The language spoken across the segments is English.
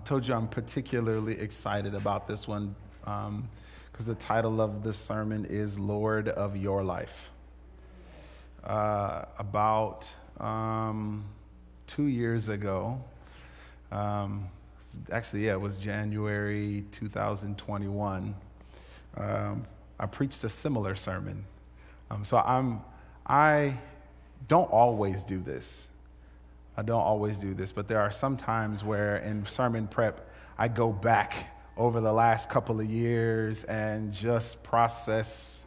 I told you I'm particularly excited about this one because um, the title of the sermon is Lord of Your Life. Uh, about um, two years ago, um, actually, yeah, it was January 2021, um, I preached a similar sermon. Um, so I'm, I don't always do this. I don't always do this, but there are some times where in sermon prep, I go back over the last couple of years and just process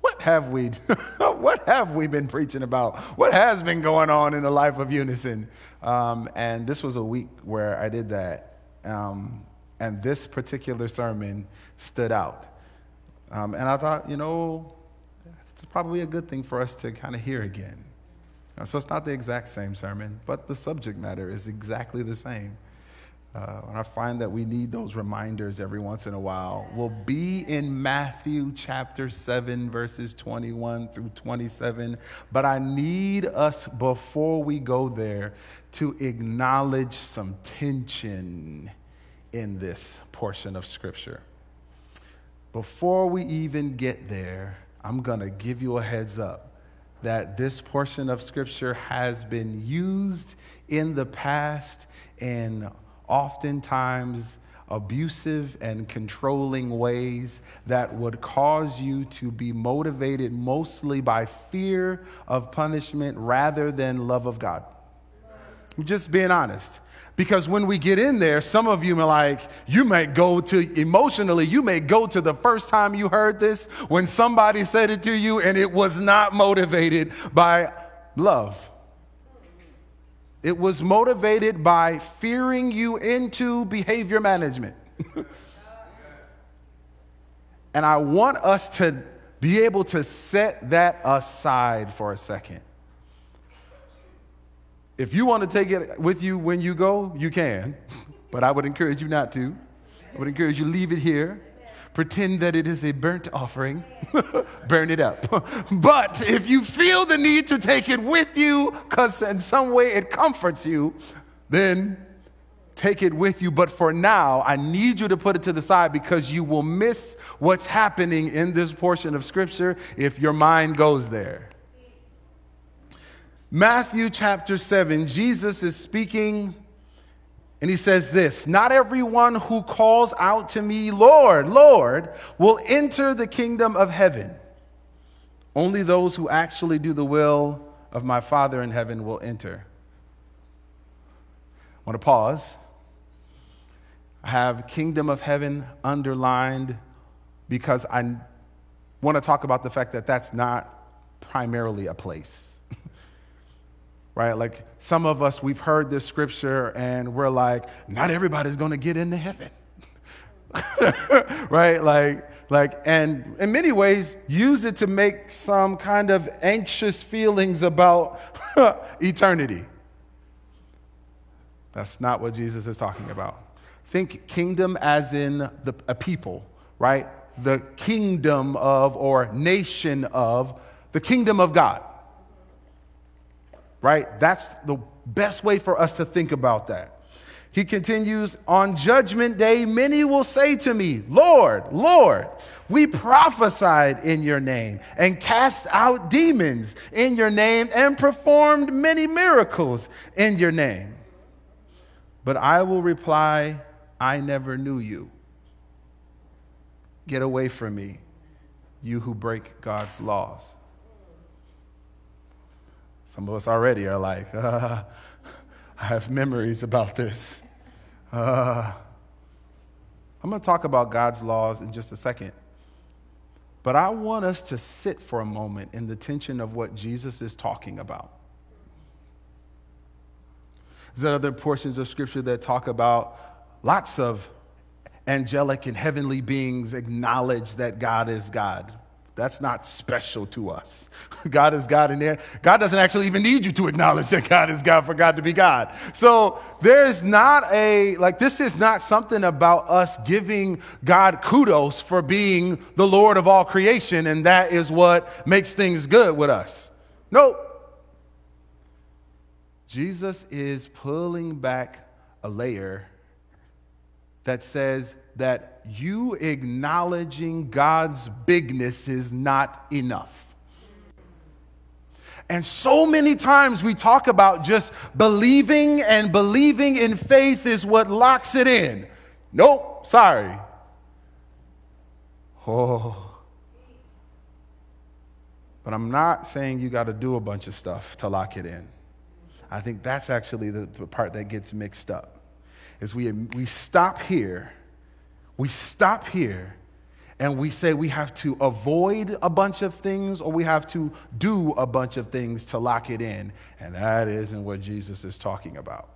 what have we what have we been preaching about? What has been going on in the life of unison? Um, and this was a week where i did that. Um, and this particular sermon stood out. Um, and i thought you know it's probably a good thing for us to kind of hear again so it's not the exact same sermon, but the subject matter is exactly the same. Uh, and I find that we need those reminders every once in a while. We'll be in Matthew chapter 7, verses 21 through 27. But I need us, before we go there, to acknowledge some tension in this portion of Scripture. Before we even get there, I'm going to give you a heads up that this portion of Scripture has been used in the past in oftentimes abusive and controlling ways that would cause you to be motivated mostly by fear of punishment rather than love of God. I'm just being honest. Because when we get in there, some of you are like, you may go to emotionally, you may go to the first time you heard this when somebody said it to you and it was not motivated by love. It was motivated by fearing you into behavior management. and I want us to be able to set that aside for a second. If you want to take it with you when you go, you can, but I would encourage you not to. I would encourage you leave it here. Pretend that it is a burnt offering. Burn it up. but if you feel the need to take it with you because in some way it comforts you, then take it with you. But for now, I need you to put it to the side because you will miss what's happening in this portion of Scripture if your mind goes there. Matthew chapter 7, Jesus is speaking and he says this Not everyone who calls out to me, Lord, Lord, will enter the kingdom of heaven. Only those who actually do the will of my Father in heaven will enter. I want to pause. I have kingdom of heaven underlined because I want to talk about the fact that that's not primarily a place right? Like some of us, we've heard this scripture and we're like, not everybody's going to get into heaven. right? Like, like, and in many ways, use it to make some kind of anxious feelings about eternity. That's not what Jesus is talking about. Think kingdom as in the, a people, right? The kingdom of or nation of the kingdom of God right? That's the best way for us to think about that. He continues, On judgment day, many will say to me, Lord, Lord, we prophesied in your name and cast out demons in your name and performed many miracles in your name. But I will reply, I never knew you. Get away from me, you who break God's laws. Some of us already are like, uh, I have memories about this. Uh, I'm going to talk about God's laws in just a second. But I want us to sit for a moment in the tension of what Jesus is talking about. There's other portions of scripture that talk about lots of angelic and heavenly beings acknowledge that God is God. That's not special to us. God is God in there. God doesn't actually even need you to acknowledge that God is God for God to be God. So there's not a, like, this is not something about us giving God kudos for being the Lord of all creation, and that is what makes things good with us. Nope. Jesus is pulling back a layer that says that you acknowledging God's bigness is not enough. And so many times we talk about just believing, and believing in faith is what locks it in. Nope, sorry. Oh. But I'm not saying you got to do a bunch of stuff to lock it in. I think that's actually the, the part that gets mixed up. Is we, we stop here, we stop here and we say we have to avoid a bunch of things or we have to do a bunch of things to lock it in. And that isn't what Jesus is talking about.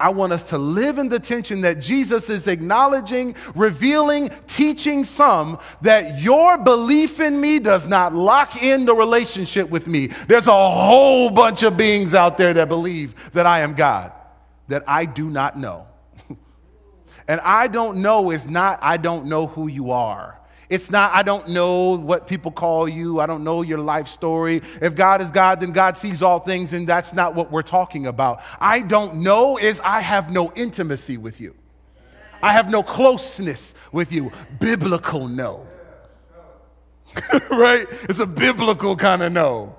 I want us to live in the tension that Jesus is acknowledging, revealing, teaching some that your belief in me does not lock in the relationship with me. There's a whole bunch of beings out there that believe that I am God, that I do not know. And I don't know is not, I don't know who you are. It's not, I don't know what people call you. I don't know your life story. If God is God, then God sees all things, and that's not what we're talking about. I don't know is I have no intimacy with you. I have no closeness with you. Biblical no. right? It's a biblical kind of no.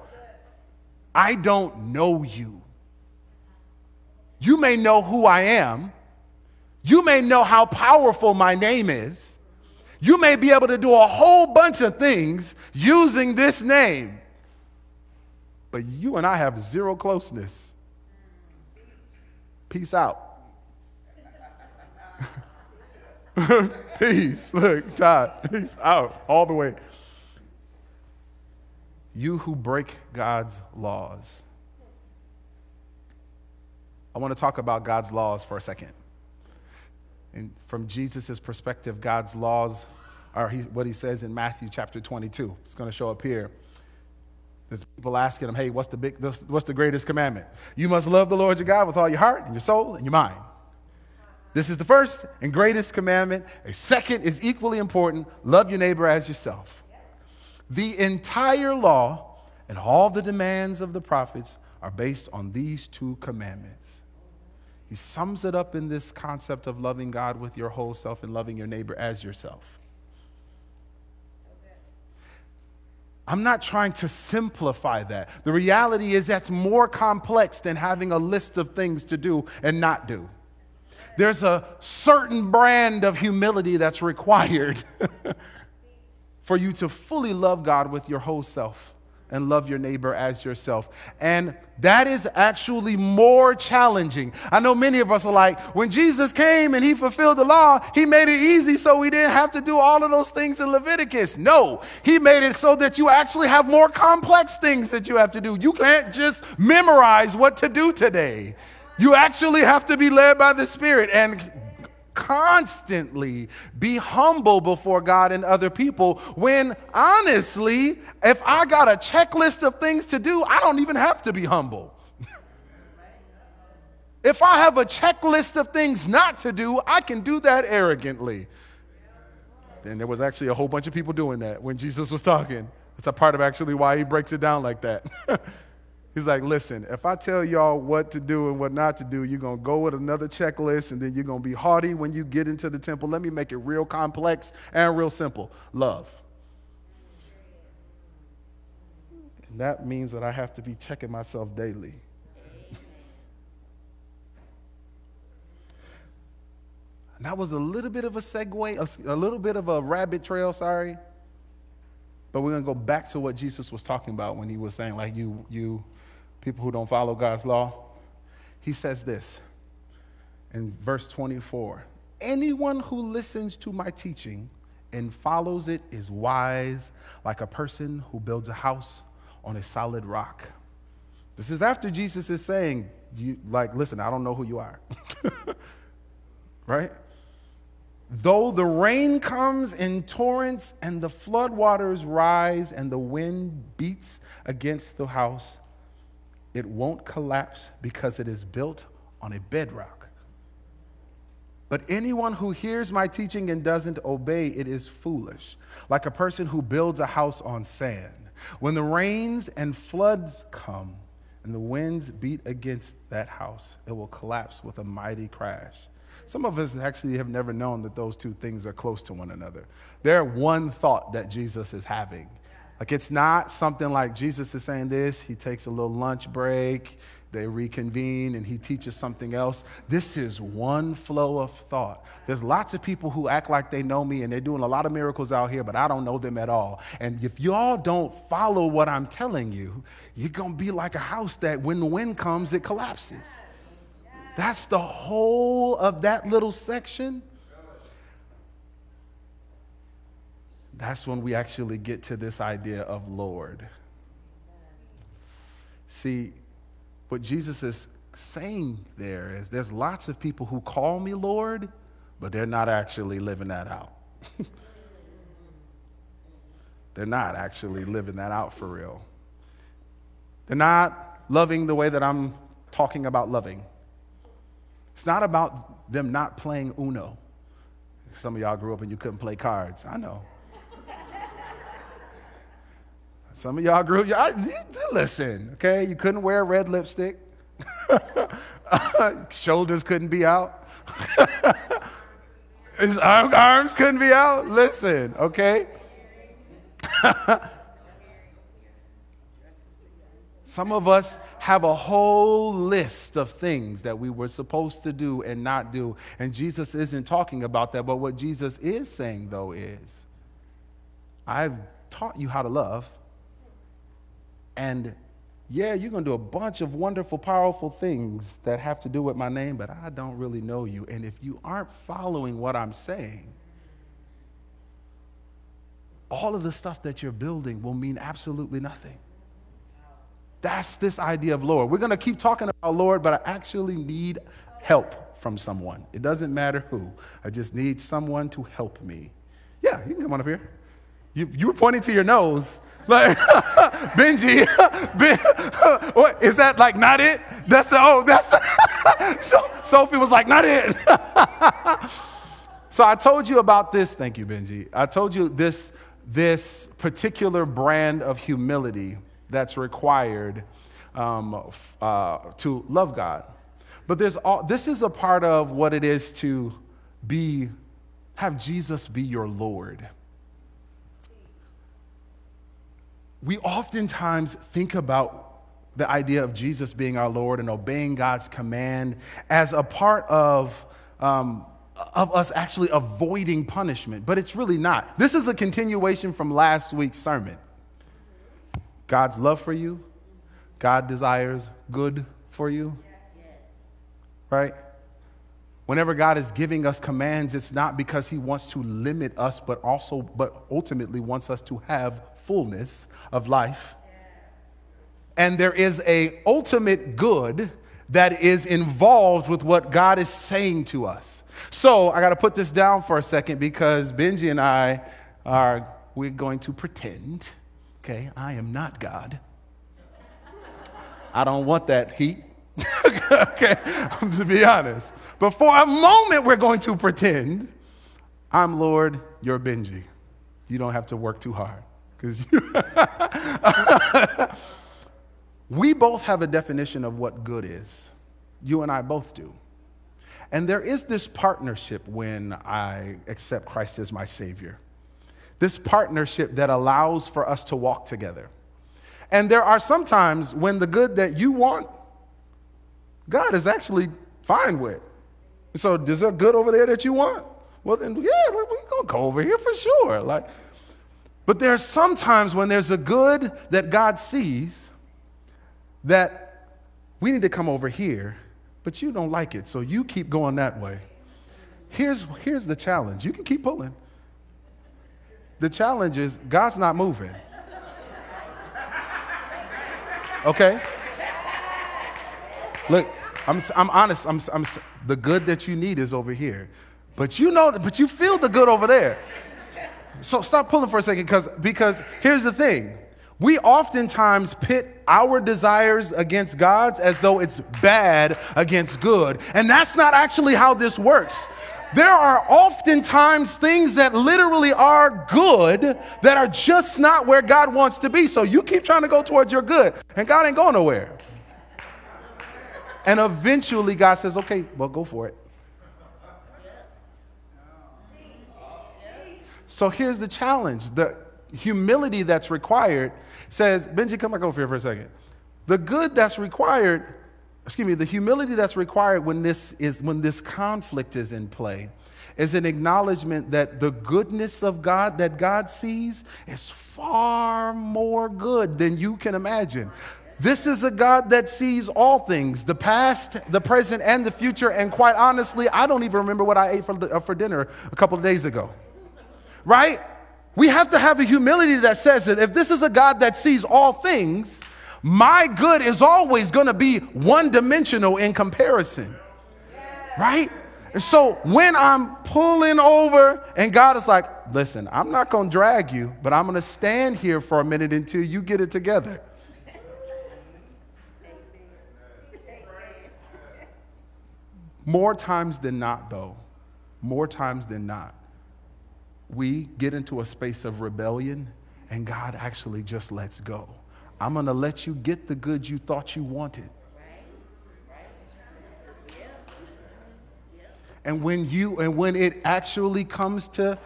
I don't know you. You may know who I am, you may know how powerful my name is. You may be able to do a whole bunch of things using this name. But you and I have zero closeness. Peace out. Peace. Look, Todd, peace out all the way. You who break God's laws. I want to talk about God's laws for a second. And from Jesus' perspective, God's laws are what he says in Matthew chapter 22. It's going to show up here. There's people asking him, hey, what's the, big, what's the greatest commandment? You must love the Lord your God with all your heart and your soul and your mind. This is the first and greatest commandment. A second is equally important love your neighbor as yourself. The entire law and all the demands of the prophets are based on these two commandments. He sums it up in this concept of loving God with your whole self and loving your neighbor as yourself. I'm not trying to simplify that. The reality is that's more complex than having a list of things to do and not do. There's a certain brand of humility that's required for you to fully love God with your whole self and love your neighbor as yourself. And that is actually more challenging. I know many of us are like, when Jesus came and he fulfilled the law, he made it easy so we didn't have to do all of those things in Leviticus. No, he made it so that you actually have more complex things that you have to do. You can't just memorize what to do today. You actually have to be led by the Spirit. And constantly be humble before God and other people when honestly, if I got a checklist of things to do, I don't even have to be humble. if I have a checklist of things not to do, I can do that arrogantly. And there was actually a whole bunch of people doing that when Jesus was talking. It's a part of actually why he breaks it down like that. He's like, listen, if I tell y'all what to do and what not to do, you're going to go with another checklist and then you're going to be haughty when you get into the temple. Let me make it real complex and real simple love. And that means that I have to be checking myself daily. that was a little bit of a segue, a, a little bit of a rabbit trail, sorry. But we're going to go back to what Jesus was talking about when he was saying, like, you, you, people who don't follow God's law. He says this in verse 24 Anyone who listens to my teaching and follows it is wise, like a person who builds a house on a solid rock. This is after Jesus is saying, you, like, listen, I don't know who you are. right? Though the rain comes in torrents and the floodwaters rise and the wind beats against the house, it won't collapse because it is built on a bedrock. But anyone who hears my teaching and doesn't obey it is foolish, like a person who builds a house on sand. When the rains and floods come and the winds beat against that house, it will collapse with a mighty crash. Some of us actually have never known that those two things are close to one another. They're one thought that Jesus is having. Like it's not something like Jesus is saying this, he takes a little lunch break, they reconvene and he teaches something else. This is one flow of thought. There's lots of people who act like they know me and they're doing a lot of miracles out here, but I don't know them at all. And if y'all don't follow what I'm telling you, you're to be like a house that when the wind comes, it collapses. That's the whole of that little section. That's when we actually get to this idea of Lord. See, what Jesus is saying there is there's lots of people who call me Lord, but they're not actually living that out. they're not actually living that out for real. They're not loving the way that I'm talking about loving. It's not about them not playing Uno. Some of y'all grew up and you couldn't play cards. I know. Some of y'all grew up, listen, okay? You couldn't wear red lipstick. Shoulders couldn't be out. His arms couldn't be out. Listen, okay? Some of us have a whole list of things that we were supposed to do and not do. And Jesus isn't talking about that. But what Jesus is saying, though, is I've taught you how to love. And yeah, you're going to do a bunch of wonderful, powerful things that have to do with my name, but I don't really know you. And if you aren't following what I'm saying, all of the stuff that you're building will mean absolutely nothing. That's this idea of Lord. We're going to keep talking about Lord, but I actually need help from someone. It doesn't matter who. I just need someone to help me. Yeah, you can come on up here. You, you were pointing to your nose. Like, Benji, ben, what, is that like not it? That's, oh, that's, so Sophie was like, not it. so I told you about this, thank you, Benji. I told you this, this particular brand of humility that's required um, uh, to love God. But there's all, this is a part of what it is to be, have Jesus be your Lord. We oftentimes think about the idea of Jesus being our Lord and obeying God's command as a part of, um, of us actually avoiding punishment, but it's really not. This is a continuation from last week's sermon. God's love for you, God desires good for you, right? Whenever God is giving us commands, it's not because He wants to limit us, but also, but ultimately wants us to have fullness of life. And there is a ultimate good that is involved with what God is saying to us. So I got to put this down for a second because Benji and I are we're going to pretend, okay, I am not God. I don't want that heat. okay, to be honest. But for a moment, we're going to pretend I'm Lord, you're Benji. You don't have to work too hard because we both have a definition of what good is. You and I both do. And there is this partnership when I accept Christ as my Savior. This partnership that allows for us to walk together. And there are some times when the good that you want, God is actually fine with. So, is there good over there that you want? Well, then, yeah, we're going to go over here for sure. Like, but there are some times when there's a good that God sees that we need to come over here, but you don't like it, so you keep going that way. Here's, here's the challenge you can keep pulling. The challenge is God's not moving. Okay? Look, I'm, I'm honest. I'm, I'm, the good that you need is over here. But you know, but you feel the good over there. So stop pulling for a second because because here's the thing. We oftentimes pit our desires against God's as though it's bad against good. And that's not actually how this works. There are oftentimes things that literally are good that are just not where God wants to be. So you keep trying to go towards your good, and God ain't going nowhere. And eventually, God says, okay, well, go for it. So here's the challenge the humility that's required says, Benji, come back over here for a second. The good that's required, excuse me, the humility that's required when this is when this conflict is in play is an acknowledgement that the goodness of God that God sees is far more good than you can imagine. This is a God that sees all things, the past, the present, and the future. And quite honestly, I don't even remember what I ate for, uh, for dinner a couple of days ago. Right? We have to have a humility that says that if this is a God that sees all things, my good is always going to be one dimensional in comparison. Right? And so when I'm pulling over and God is like, listen, I'm not going to drag you, but I'm going to stand here for a minute until you get it together. More times than not, though, more times than not, we get into a space of rebellion and God actually just lets go. I'm going to let you get the good you thought you wanted. And when you and when it actually comes to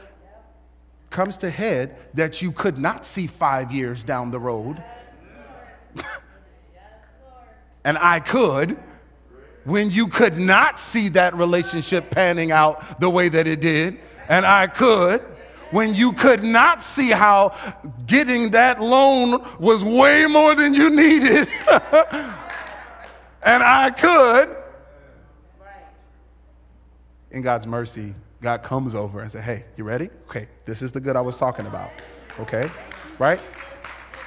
comes to head that you could not see 5 years down the road and I could when you could not see that relationship panning out the way that it did, and I could, when you could not see how getting that loan was way more than you needed, and I could. In God's mercy, God comes over and says, Hey, you ready? Okay, this is the good I was talking about. Okay, right?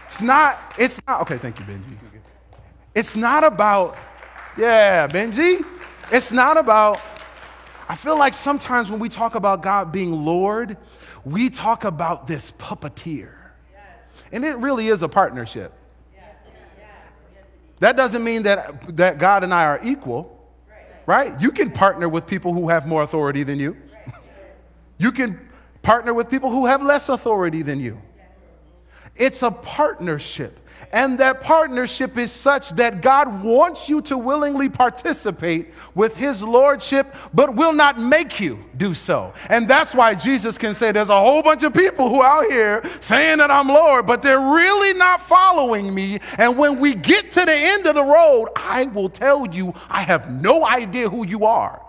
It's not, it's not, okay, thank you, Benji. It's not about yeah, Benji. It's not about, I feel like sometimes when we talk about God being Lord, we talk about this puppeteer. And it really is a partnership. That doesn't mean that, that God and I are equal, right? You can partner with people who have more authority than you. You can partner with people who have less authority than you. It's a partnership. And that partnership is such that God wants you to willingly participate with His Lordship, but will not make you do so. And that's why Jesus can say, There's a whole bunch of people who are out here saying that I'm Lord, but they're really not following me. And when we get to the end of the road, I will tell you, I have no idea who you are.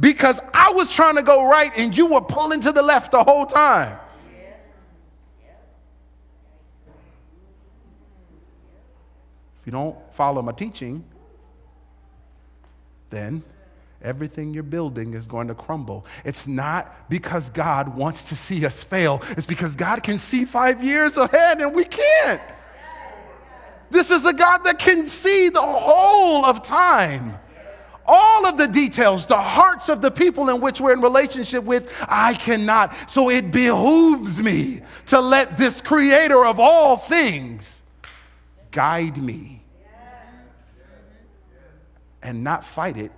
Because I was trying to go right and you were pulling to the left the whole time. If you don't follow my teaching, then everything you're building is going to crumble. It's not because God wants to see us fail, it's because God can see five years ahead and we can't. This is a God that can see the whole of time. All of the details, the hearts of the people in which we're in relationship with, I cannot. So it behooves me to let this creator of all things guide me and not fight it.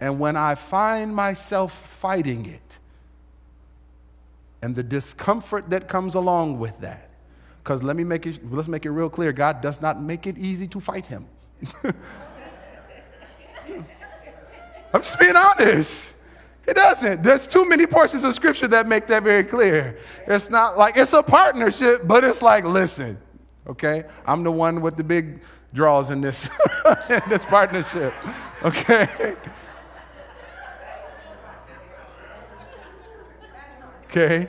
And when I find myself fighting it, and the discomfort that comes along with that, because let me make it, let's make it real clear God does not make it easy to fight him. I'm just being honest. It doesn't. There's too many portions of scripture that make that very clear. It's not like it's a partnership, but it's like, listen, okay? I'm the one with the big draws in this, in this partnership, okay? Okay?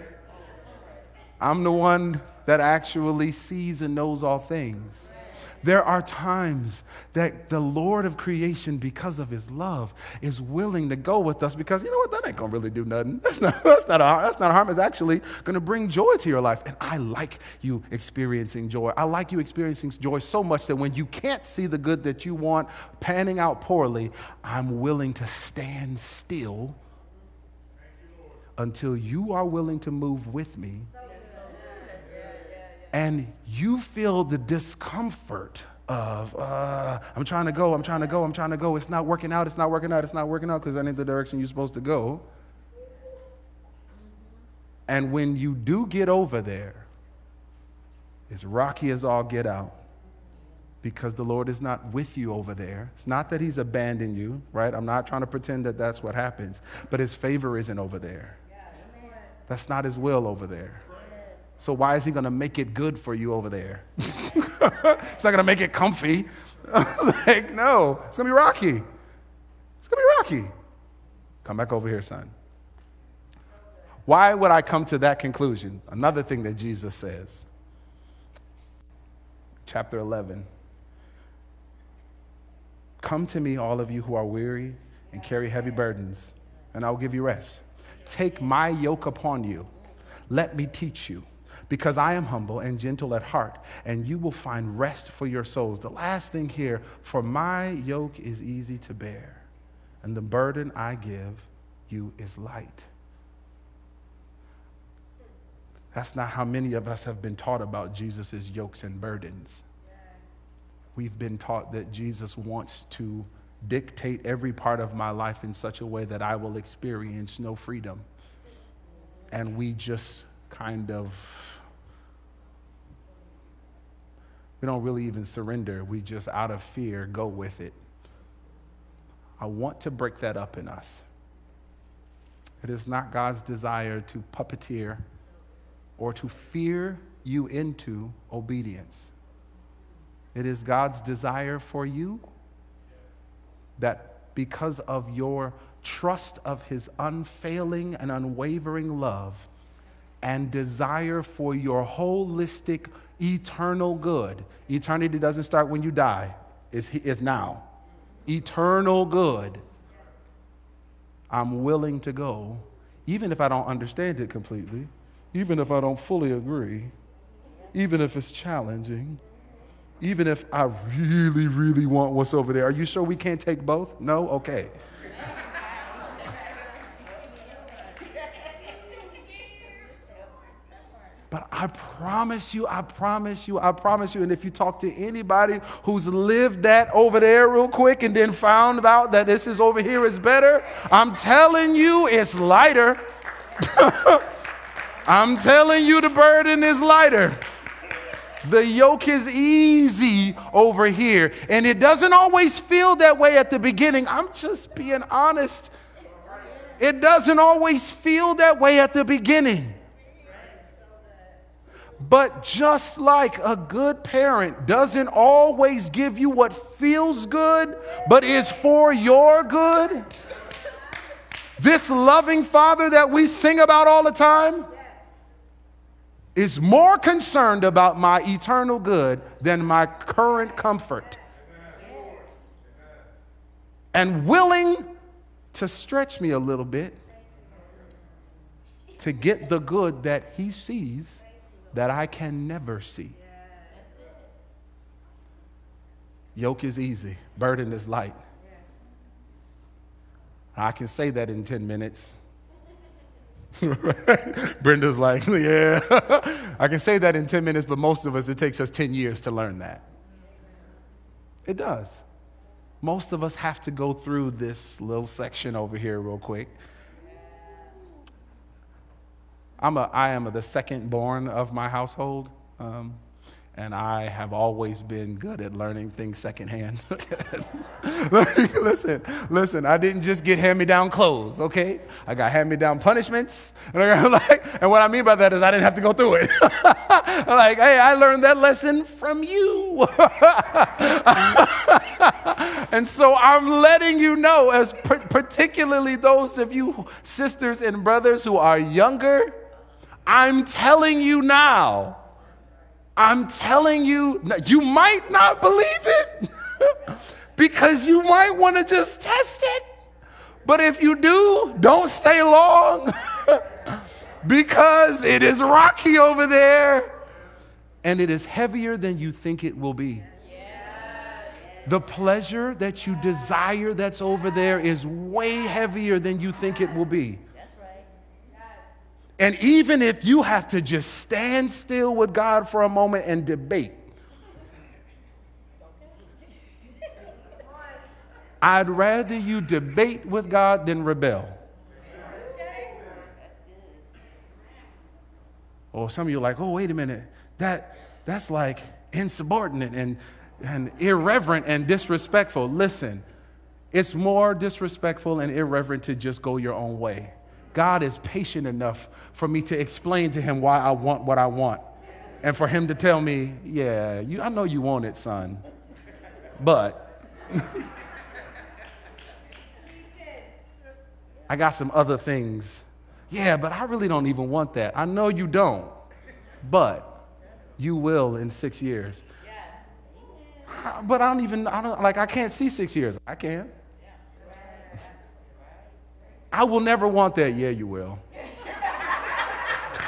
I'm the one that actually sees and knows all things. There are times that the Lord of creation, because of his love, is willing to go with us because you know what? That ain't gonna really do nothing. That's not, that's not, a, that's not a harm. It's actually gonna bring joy to your life. And I like you experiencing joy. I like you experiencing joy so much that when you can't see the good that you want panning out poorly, I'm willing to stand still until you are willing to move with me and you feel the discomfort of uh, I'm trying to go, I'm trying to go, I'm trying to go. It's not working out, it's not working out, it's not working out because that ain't the direction you're supposed to go. And when you do get over there, it's rocky as all get out because the Lord is not with you over there. It's not that He's abandoned you, right? I'm not trying to pretend that that's what happens, but His favor isn't over there. That's not his will over there. So why is he going to make it good for you over there? it's not going to make it comfy. like, no, it's going to be rocky. It's going to be rocky. Come back over here, son. Why would I come to that conclusion? Another thing that Jesus says. Chapter 11. Come to me, all of you who are weary and carry heavy burdens, and I will give you rest. Take my yoke upon you. Let me teach you, because I am humble and gentle at heart, and you will find rest for your souls. The last thing here for my yoke is easy to bear, and the burden I give you is light. That's not how many of us have been taught about Jesus' yokes and burdens. We've been taught that Jesus wants to dictate every part of my life in such a way that I will experience no freedom. And we just kind of, we don't really even surrender. We just, out of fear, go with it. I want to break that up in us. It is not God's desire to puppeteer or to fear you into obedience. It is God's desire for you that because of your trust of his unfailing and unwavering love and desire for your holistic eternal good, eternity doesn't start when you die, it's, it's now. Eternal good. I'm willing to go, even if I don't understand it completely, even if I don't fully agree, even if it's challenging even if I really, really want what's over there. Are you sure we can't take both? No? Okay. But I promise you, I promise you, I promise you. And if you talk to anybody who's lived that over there real quick and then found out that this is over here is better, I'm telling you, it's lighter. I'm telling you, the burden is lighter. The yoke is easy over here. And it doesn't always feel that way at the beginning. I'm just being honest. It doesn't always feel that way at the beginning. But just like a good parent doesn't always give you what feels good, but is for your good, this loving father that we sing about all the time, is more concerned about my eternal good than my current comfort. And willing to stretch me a little bit to get the good that he sees that I can never see. Yoke is easy, burden is light. I can say that in 10 minutes. Brenda's like, yeah, I can say that in 10 minutes, but most of us, it takes us 10 years to learn that. It does. Most of us have to go through this little section over here real quick. I'm a, I am a, the second born of my household. Um, and I have always been good at learning things secondhand. listen, listen, I didn't just get hand me down clothes, okay? I got hand me down punishments. And, like, and what I mean by that is I didn't have to go through it. like, hey, I learned that lesson from you. and so I'm letting you know, as particularly those of you sisters and brothers who are younger, I'm telling you now I'm telling you, you might not believe it because you might want to just test it. But if you do, don't stay long because it is rocky over there and it is heavier than you think it will be. The pleasure that you desire that's over there is way heavier than you think it will be. And even if you have to just stand still with God for a moment and debate, I'd rather you debate with God than rebel. Or some of you are like, oh, wait a minute, that, that's like insubordinate and, and irreverent and disrespectful. Listen, it's more disrespectful and irreverent to just go your own way God is patient enough for me to explain to him why I want what I want. And for him to tell me, yeah, you, I know you want it, son. But I got some other things. Yeah, but I really don't even want that. I know you don't, but you will in six years. But I don't even, I don't, like, I can't see six years. I can. I will never want that. Yeah, you will.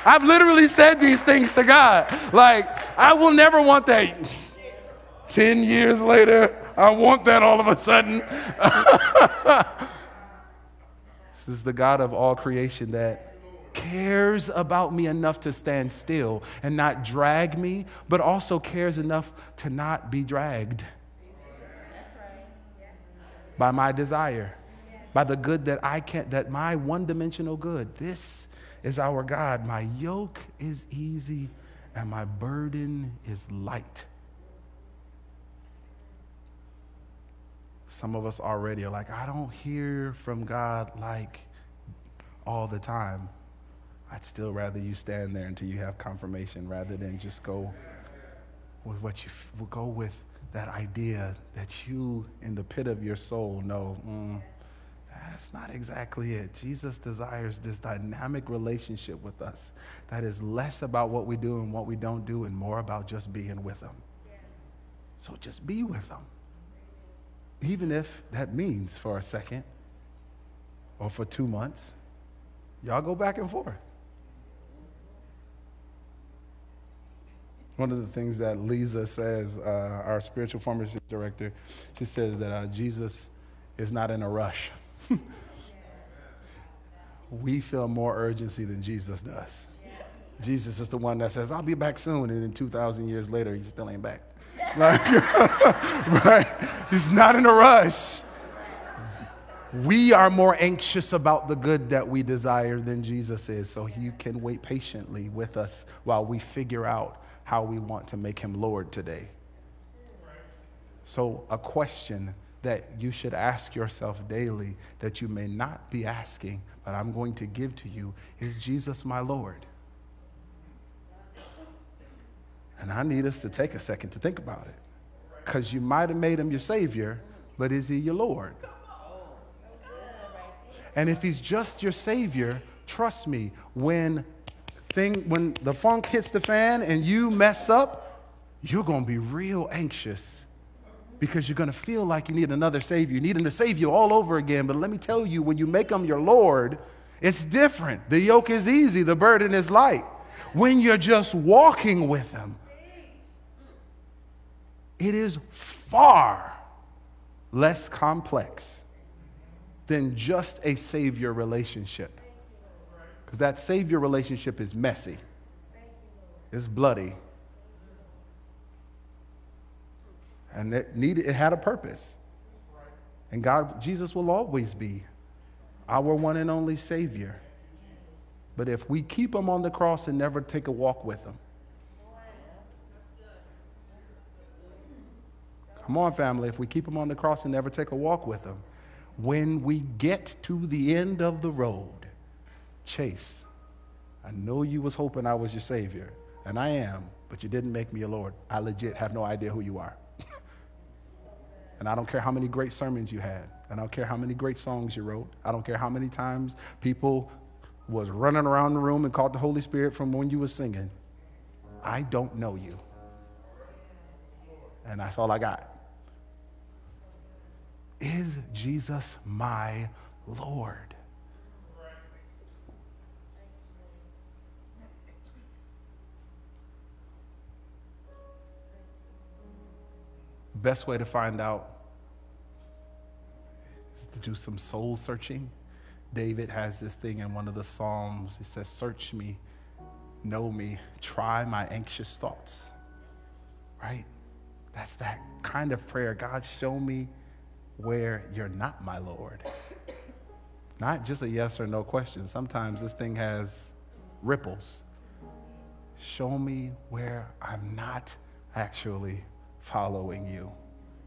I've literally said these things to God. Like, I will never want that. 10 years later, I want that all of a sudden. this is the God of all creation that cares about me enough to stand still and not drag me, but also cares enough to not be dragged by my desire by the good that I can't, that my one dimensional good. This is our God. My yoke is easy and my burden is light. Some of us already are like, I don't hear from God like all the time. I'd still rather you stand there until you have confirmation rather than just go with what you go with that idea that you in the pit of your soul know. Mm, that's not exactly it. Jesus desires this dynamic relationship with us that is less about what we do and what we don't do and more about just being with Him. So just be with Him. Even if that means for a second or for two months, y'all go back and forth. One of the things that Lisa says, uh, our spiritual pharmacy director, she says that uh, Jesus is not in a rush. we feel more urgency than Jesus does. Jesus is the one that says, I'll be back soon. And then 2,000 years later, he still ain't back. right? He's not in a rush. We are more anxious about the good that we desire than Jesus is. So he can wait patiently with us while we figure out how we want to make him Lord today. So, a question that you should ask yourself daily that you may not be asking, but I'm going to give to you is Jesus my Lord? And I need us to take a second to think about it. Because you might have made him your Savior, but is he your Lord? And if he's just your Savior, trust me, when thing when the funk hits the fan and you mess up, you're gonna be real anxious because you're going to feel like you need another Savior. You need him to save you all over again. But let me tell you, when you make him your Lord, it's different. The yoke is easy, the burden is light. When you're just walking with him, it is far less complex than just a Savior relationship. Because that Savior relationship is messy, it's bloody, and it needed it had a purpose. And God, Jesus will always be our one and only Savior. But if we keep him on the cross and never take a walk with him, come on, family, if we keep him on the cross and never take a walk with him, when we get to the end of the road, Chase, I know you was hoping I was your Savior, and I am, but you didn't make me a Lord. I legit have no idea who you are. And I don't care how many great sermons you had. And I don't care how many great songs you wrote. I don't care how many times people was running around the room and called the Holy Spirit from when you were singing. I don't know you. And that's all I got. Is Jesus my Lord? Best way to find out is to do some soul searching. David has this thing in one of the Psalms. He says, Search me, know me, try my anxious thoughts. Right? That's that kind of prayer. God, show me where you're not my Lord. Not just a yes or no question. Sometimes this thing has ripples. Show me where I'm not actually following you.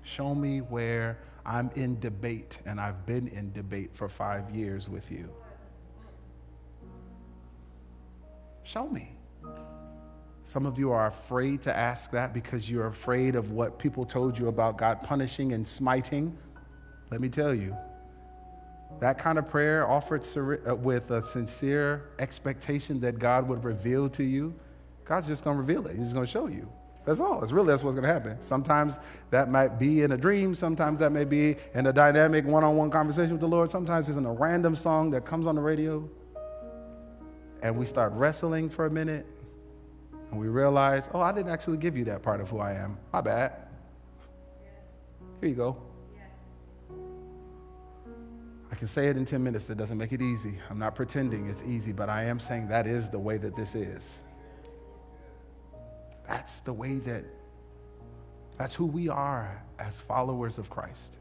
Show me where I'm in debate, and I've been in debate for five years with you. Show me. Some of you are afraid to ask that because you're afraid of what people told you about God punishing and smiting. Let me tell you, that kind of prayer offered uh, with a sincere expectation that God would reveal to you, God's just going to reveal it. He's going to show you. That's all. It's really that's what's going to happen. Sometimes that might be in a dream. Sometimes that may be in a dynamic one-on-one conversation with the Lord. Sometimes it's in a random song that comes on the radio, and we start wrestling for a minute, and we realize, oh, I didn't actually give you that part of who I am. My bad. Here you go. I can say it in 10 minutes. That doesn't make it easy. I'm not pretending it's easy, but I am saying that is the way that this is. That's the way that, that's who we are as followers of Christ.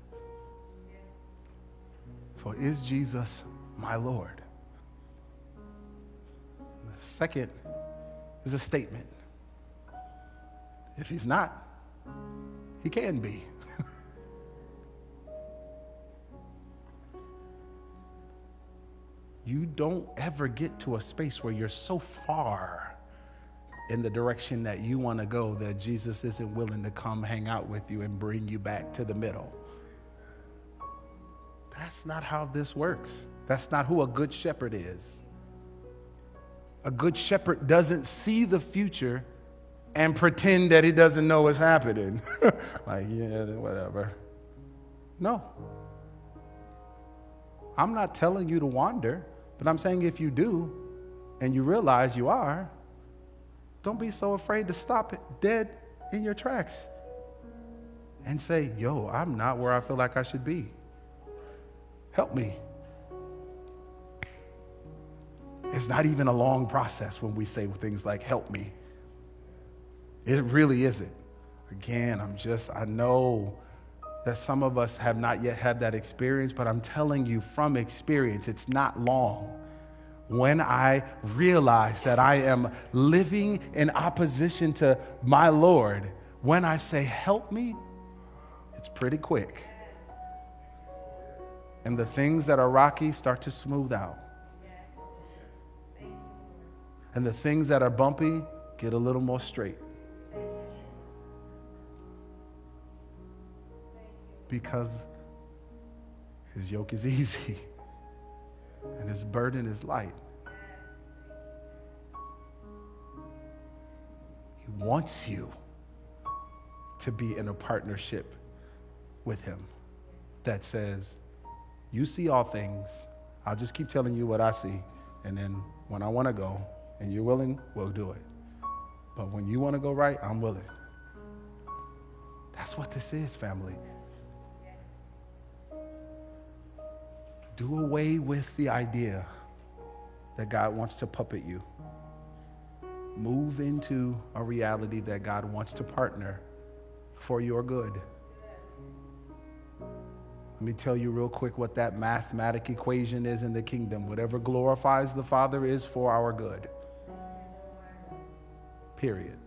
So, is Jesus my Lord? The second is a statement. If he's not, he can be. you don't ever get to a space where you're so far in the direction that you want to go that Jesus isn't willing to come hang out with you and bring you back to the middle. That's not how this works. That's not who a good shepherd is. A good shepherd doesn't see the future and pretend that he doesn't know what's happening. like, yeah, whatever. No. I'm not telling you to wander, but I'm saying if you do and you realize you are, don't be so afraid to stop it dead in your tracks and say, Yo, I'm not where I feel like I should be. Help me. It's not even a long process when we say things like, Help me. It really isn't. Again, I'm just, I know that some of us have not yet had that experience, but I'm telling you from experience, it's not long when I realize that I am living in opposition to my Lord, when I say, Help me, it's pretty quick. And the things that are rocky start to smooth out. And the things that are bumpy get a little more straight. Because his yoke is easy and his burden is light. He wants you to be in a partnership with him that says, You see all things. I'll just keep telling you what I see. And then when I want to go and you're willing, we'll do it. But when you want to go right, I'm willing. That's what this is, family. Do away with the idea that God wants to puppet you. Move into a reality that God wants to partner for your good. Let me tell you real quick what that mathematic equation is in the kingdom. Whatever glorifies the Father is for our good. Period.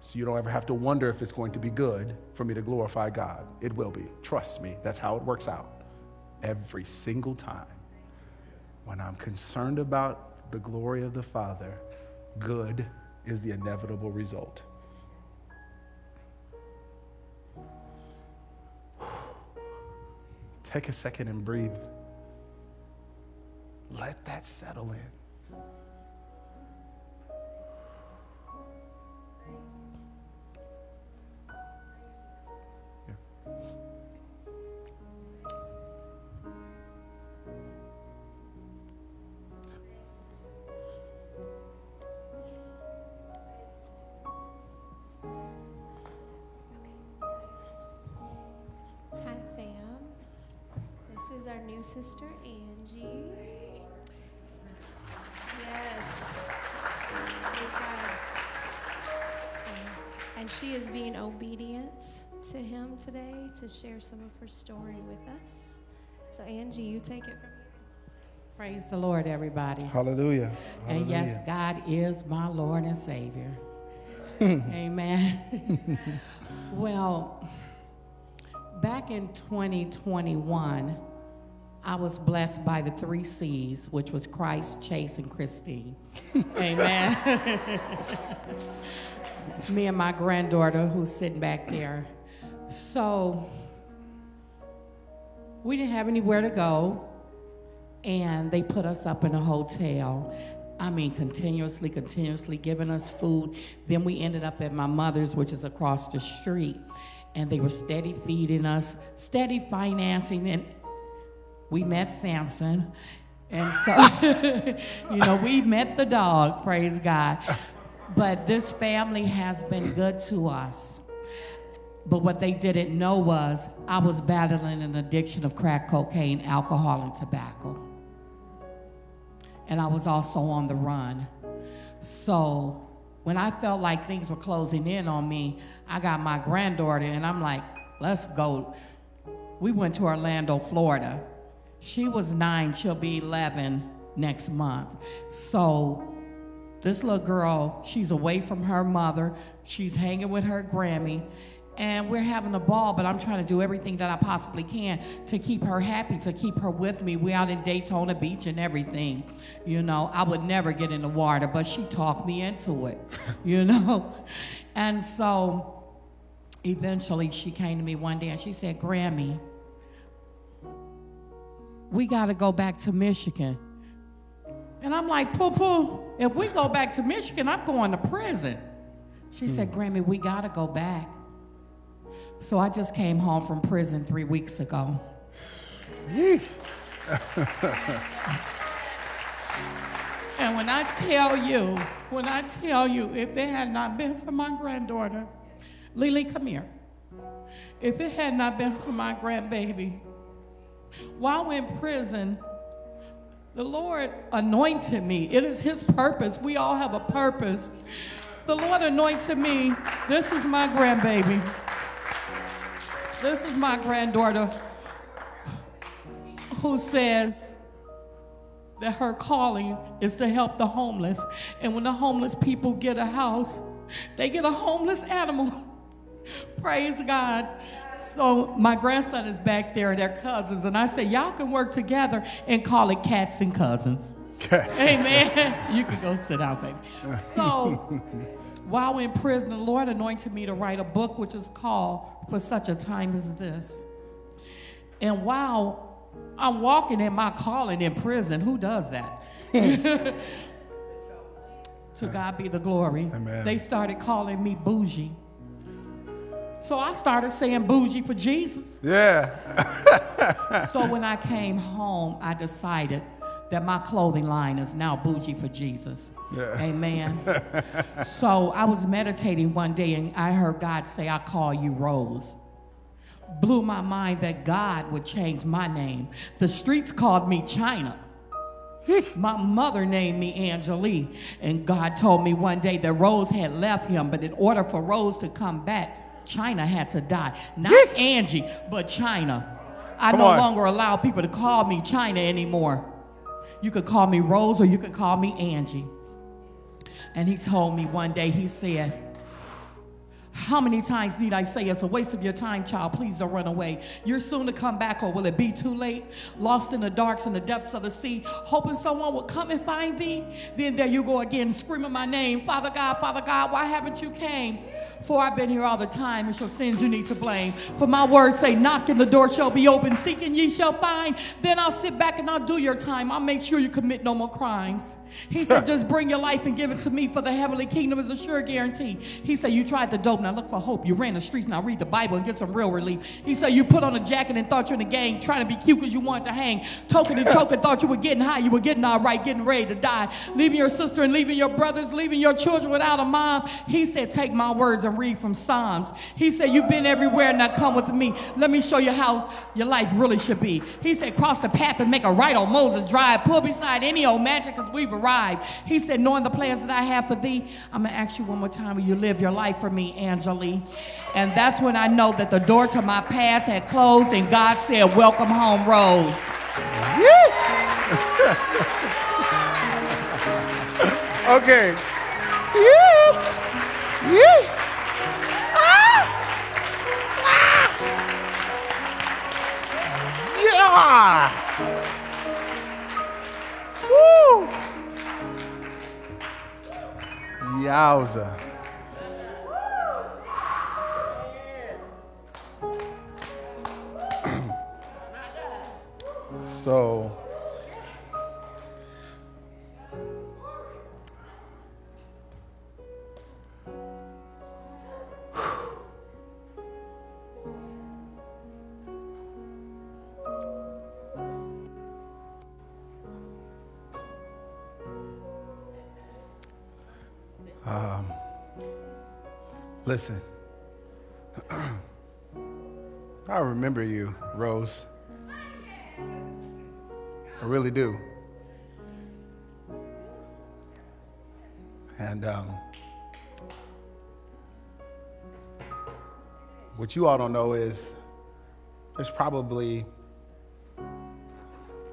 So you don't ever have to wonder if it's going to be good for me to glorify God. It will be. Trust me, that's how it works out every single time. When I'm concerned about the glory of the Father, good is the inevitable result. Take a second and breathe. Let that settle in. Sister Angie. Yes. And she is being obedient to him today to share some of her story with us. So, Angie, you take it from here. Praise the Lord, everybody. Hallelujah. And yes, God is my Lord and Savior. Amen. well, back in 2021, I was blessed by the three C's, which was Christ, Chase, and Christine. Amen. Me and my granddaughter, who's sitting back there. So, we didn't have anywhere to go, and they put us up in a hotel. I mean, continuously, continuously giving us food. Then we ended up at my mother's, which is across the street, and they were steady feeding us, steady financing, and we met Samson. And so, you know, we met the dog, praise God. But this family has been good to us. But what they didn't know was I was battling an addiction of crack cocaine, alcohol, and tobacco. And I was also on the run. So when I felt like things were closing in on me, I got my granddaughter and I'm like, let's go. We went to Orlando, Florida. She was nine, she'll be 11 next month. So this little girl, she's away from her mother, she's hanging with her Grammy, and we're having a ball, but I'm trying to do everything that I possibly can to keep her happy, to keep her with me. We're out in Daytona Beach and everything. You know, I would never get in the water, but she talked me into it, you know? And so eventually she came to me one day and she said, Grammy, we got to go back to Michigan. And I'm like, poo poo, if we go back to Michigan, I'm going to prison. She said, hmm. Grammy, we got to go back. So I just came home from prison three weeks ago. and when I tell you, when I tell you, if it had not been for my granddaughter, Lily, come here. If it had not been for my grandbaby, while in prison, the Lord anointed me. It is His purpose. We all have a purpose. The Lord anointed me. This is my grandbaby. This is my granddaughter who says that her calling is to help the homeless. And when the homeless people get a house, they get a homeless animal. Praise God. So my grandson is back there, they're cousins, and I say, y'all can work together and call it cats and cousins. Cats. Amen. you can go sit down, baby. So while in prison, the Lord anointed me to write a book which is called For Such a Time as This. And while I'm walking in my calling in prison, who does that? to God be the glory. Amen. They started calling me bougie. So I started saying bougie for Jesus. Yeah. So when I came home, I decided that my clothing line is now bougie for Jesus. Yeah. Amen. so I was meditating one day and I heard God say, I call you Rose. Blew my mind that God would change my name. The streets called me China. My mother named me Angelique, and God told me one day that Rose had left him, but in order for Rose to come back, China had to die. Not Angie, but China. I Come no on. longer allow people to call me China anymore. You could call me Rose or you could call me Angie. And he told me one day, he said, How many times need I say it's a waste of your time, child? Please don't run away. You're soon to come back, or will it be too late? Lost in the darks and the depths of the sea, hoping someone will come and find thee. Then there you go again, screaming my name, Father God, Father God, why haven't you came? For I've been here all the time, and your sins you need to blame. For my words say, Knock the door shall be open, seeking ye shall find. Then I'll sit back and I'll do your time. I'll make sure you commit no more crimes. He said, Just bring your life and give it to me, for the heavenly kingdom is a sure guarantee. He said, You tried the dope, now look for hope. You ran the streets, now read the Bible and get some real relief. He said, You put on a jacket and thought you're in the gang, trying to be cute because you wanted to hang. Token and choking, thought you were getting high, you were getting all right, getting ready to die. Leaving your sister and leaving your brothers, leaving your children without a mom. He said, Take my words and read from Psalms. He said, You've been everywhere, now come with me. Let me show you how your life really should be. He said, Cross the path and make a right on Moses Drive. Pull beside any old mansion because we've arrived. He said, Knowing the plans that I have for thee, I'm going to ask you one more time will you live your life for me, Angelique? And that's when I know that the door to my past had closed and God said, Welcome home, Rose. Okay. Yeah. Yeah. Yeah. Yeah. e Alza. Listen. I remember you, Rose. I really do. And um, what you all don't know is there's probably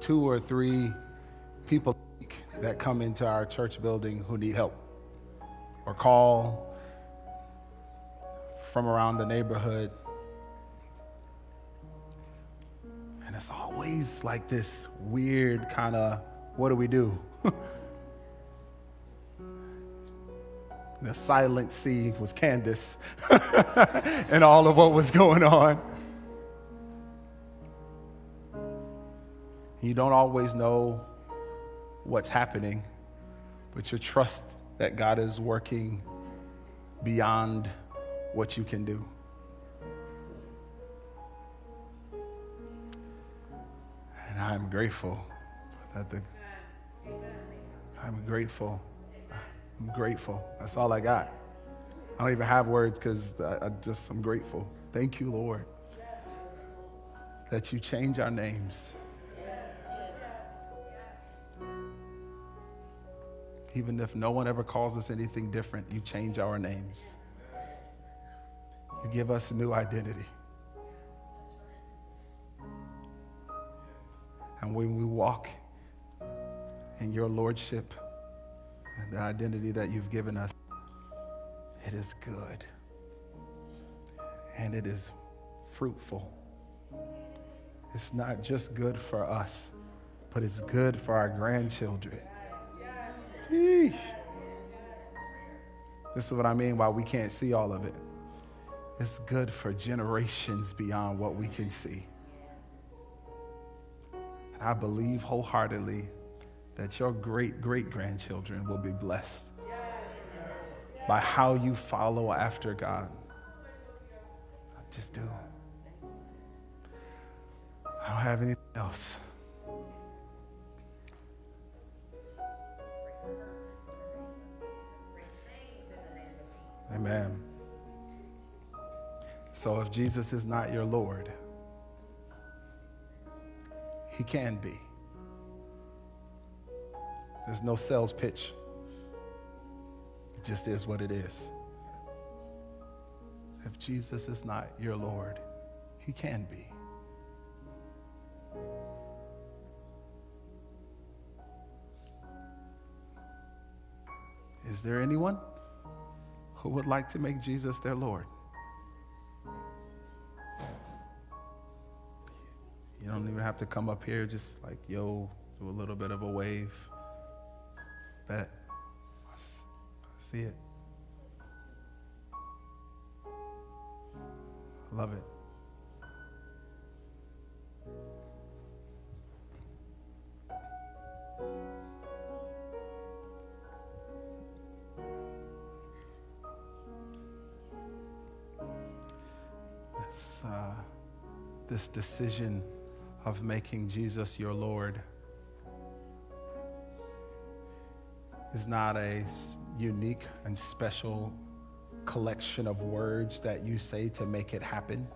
two or three people that come into our church building who need help or call from around the neighborhood. And it's always like this weird kind of what do we do? the silent sea was Candace and all of what was going on. You don't always know what's happening, but you trust that God is working beyond what you can do. And I'm grateful that the I'm grateful. I'm grateful. That's all I got. I don't even have words because I, I just I'm grateful. Thank you, Lord, that you change our names. Even if no one ever calls us anything different, you change our names. You give us a new identity. And when we walk in your lordship and the identity that you've given us, it is good and it is fruitful. It's not just good for us, but it's good for our grandchildren. This is what I mean why we can't see all of it. It's good for generations beyond what we can see. And I believe wholeheartedly that your great great grandchildren will be blessed by how you follow after God. I just do. I don't have anything else. So if Jesus is not your Lord, he can be. There's no sales pitch. It just is what it is. If Jesus is not your Lord, he can be. Is there anyone who would like to make Jesus their Lord? Don't even have to come up here, just like, yo, do a little bit of a wave. Bet. I see it. I love it. This, uh, this decision of making Jesus your Lord is not a unique and special collection of words that you say to make it happen.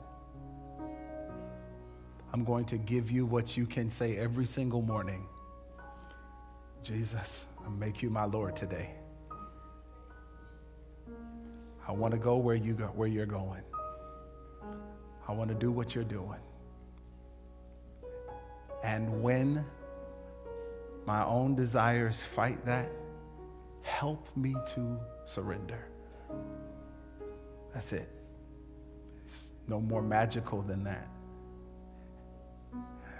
I'm going to give you what you can say every single morning Jesus, I make you my Lord today. I want to go where, you go, where you're going. I want to do what you're doing. And when my own desires fight that, help me to surrender. That's it. It's no more magical than that.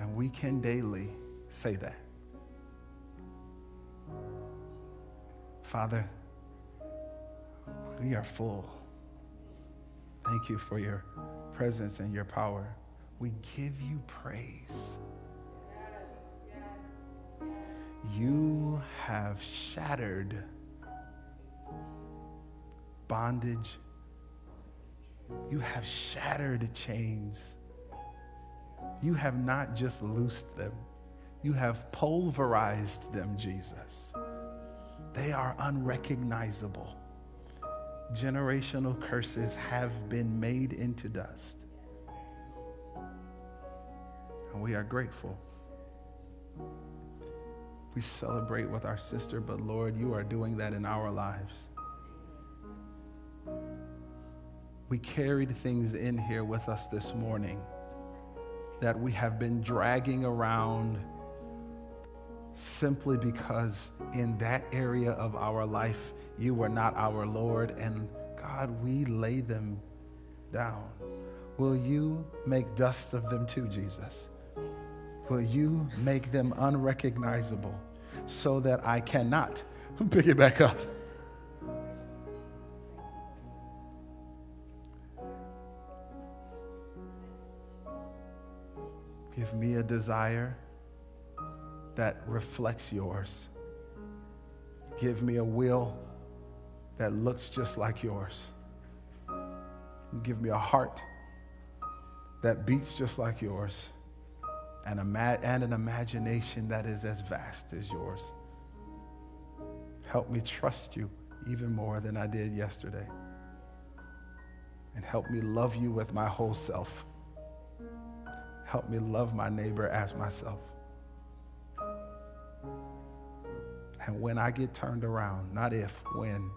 And we can daily say that. Father, We are full. Thank you for your presence and your power. We give you praise. You have shattered bondage. You have shattered chains. You have not just loosed them, you have pulverized them, Jesus. They are unrecognizable. Generational curses have been made into dust. And we are grateful. We celebrate with our sister, but Lord, you are doing that in our lives. We carried things in here with us this morning that we have been dragging around simply because in that area of our life, you were not our Lord. And God, we lay them down. Will you make dust of them too, Jesus? Will you make them unrecognizable so that I cannot pick it back up? Give me a desire that reflects yours. Give me a will that looks just like yours. Give me a heart that beats just like yours and, and an imagination that is as vast as yours. Help me trust you even more than I did yesterday. And help me love you with my whole self. Help me love my neighbor as myself. And when I get turned around, not if, when,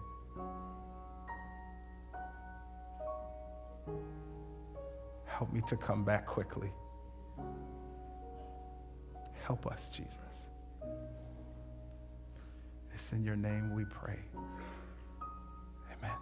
help me to come back quickly. Help us, Jesus. It's in your name we pray. Amen.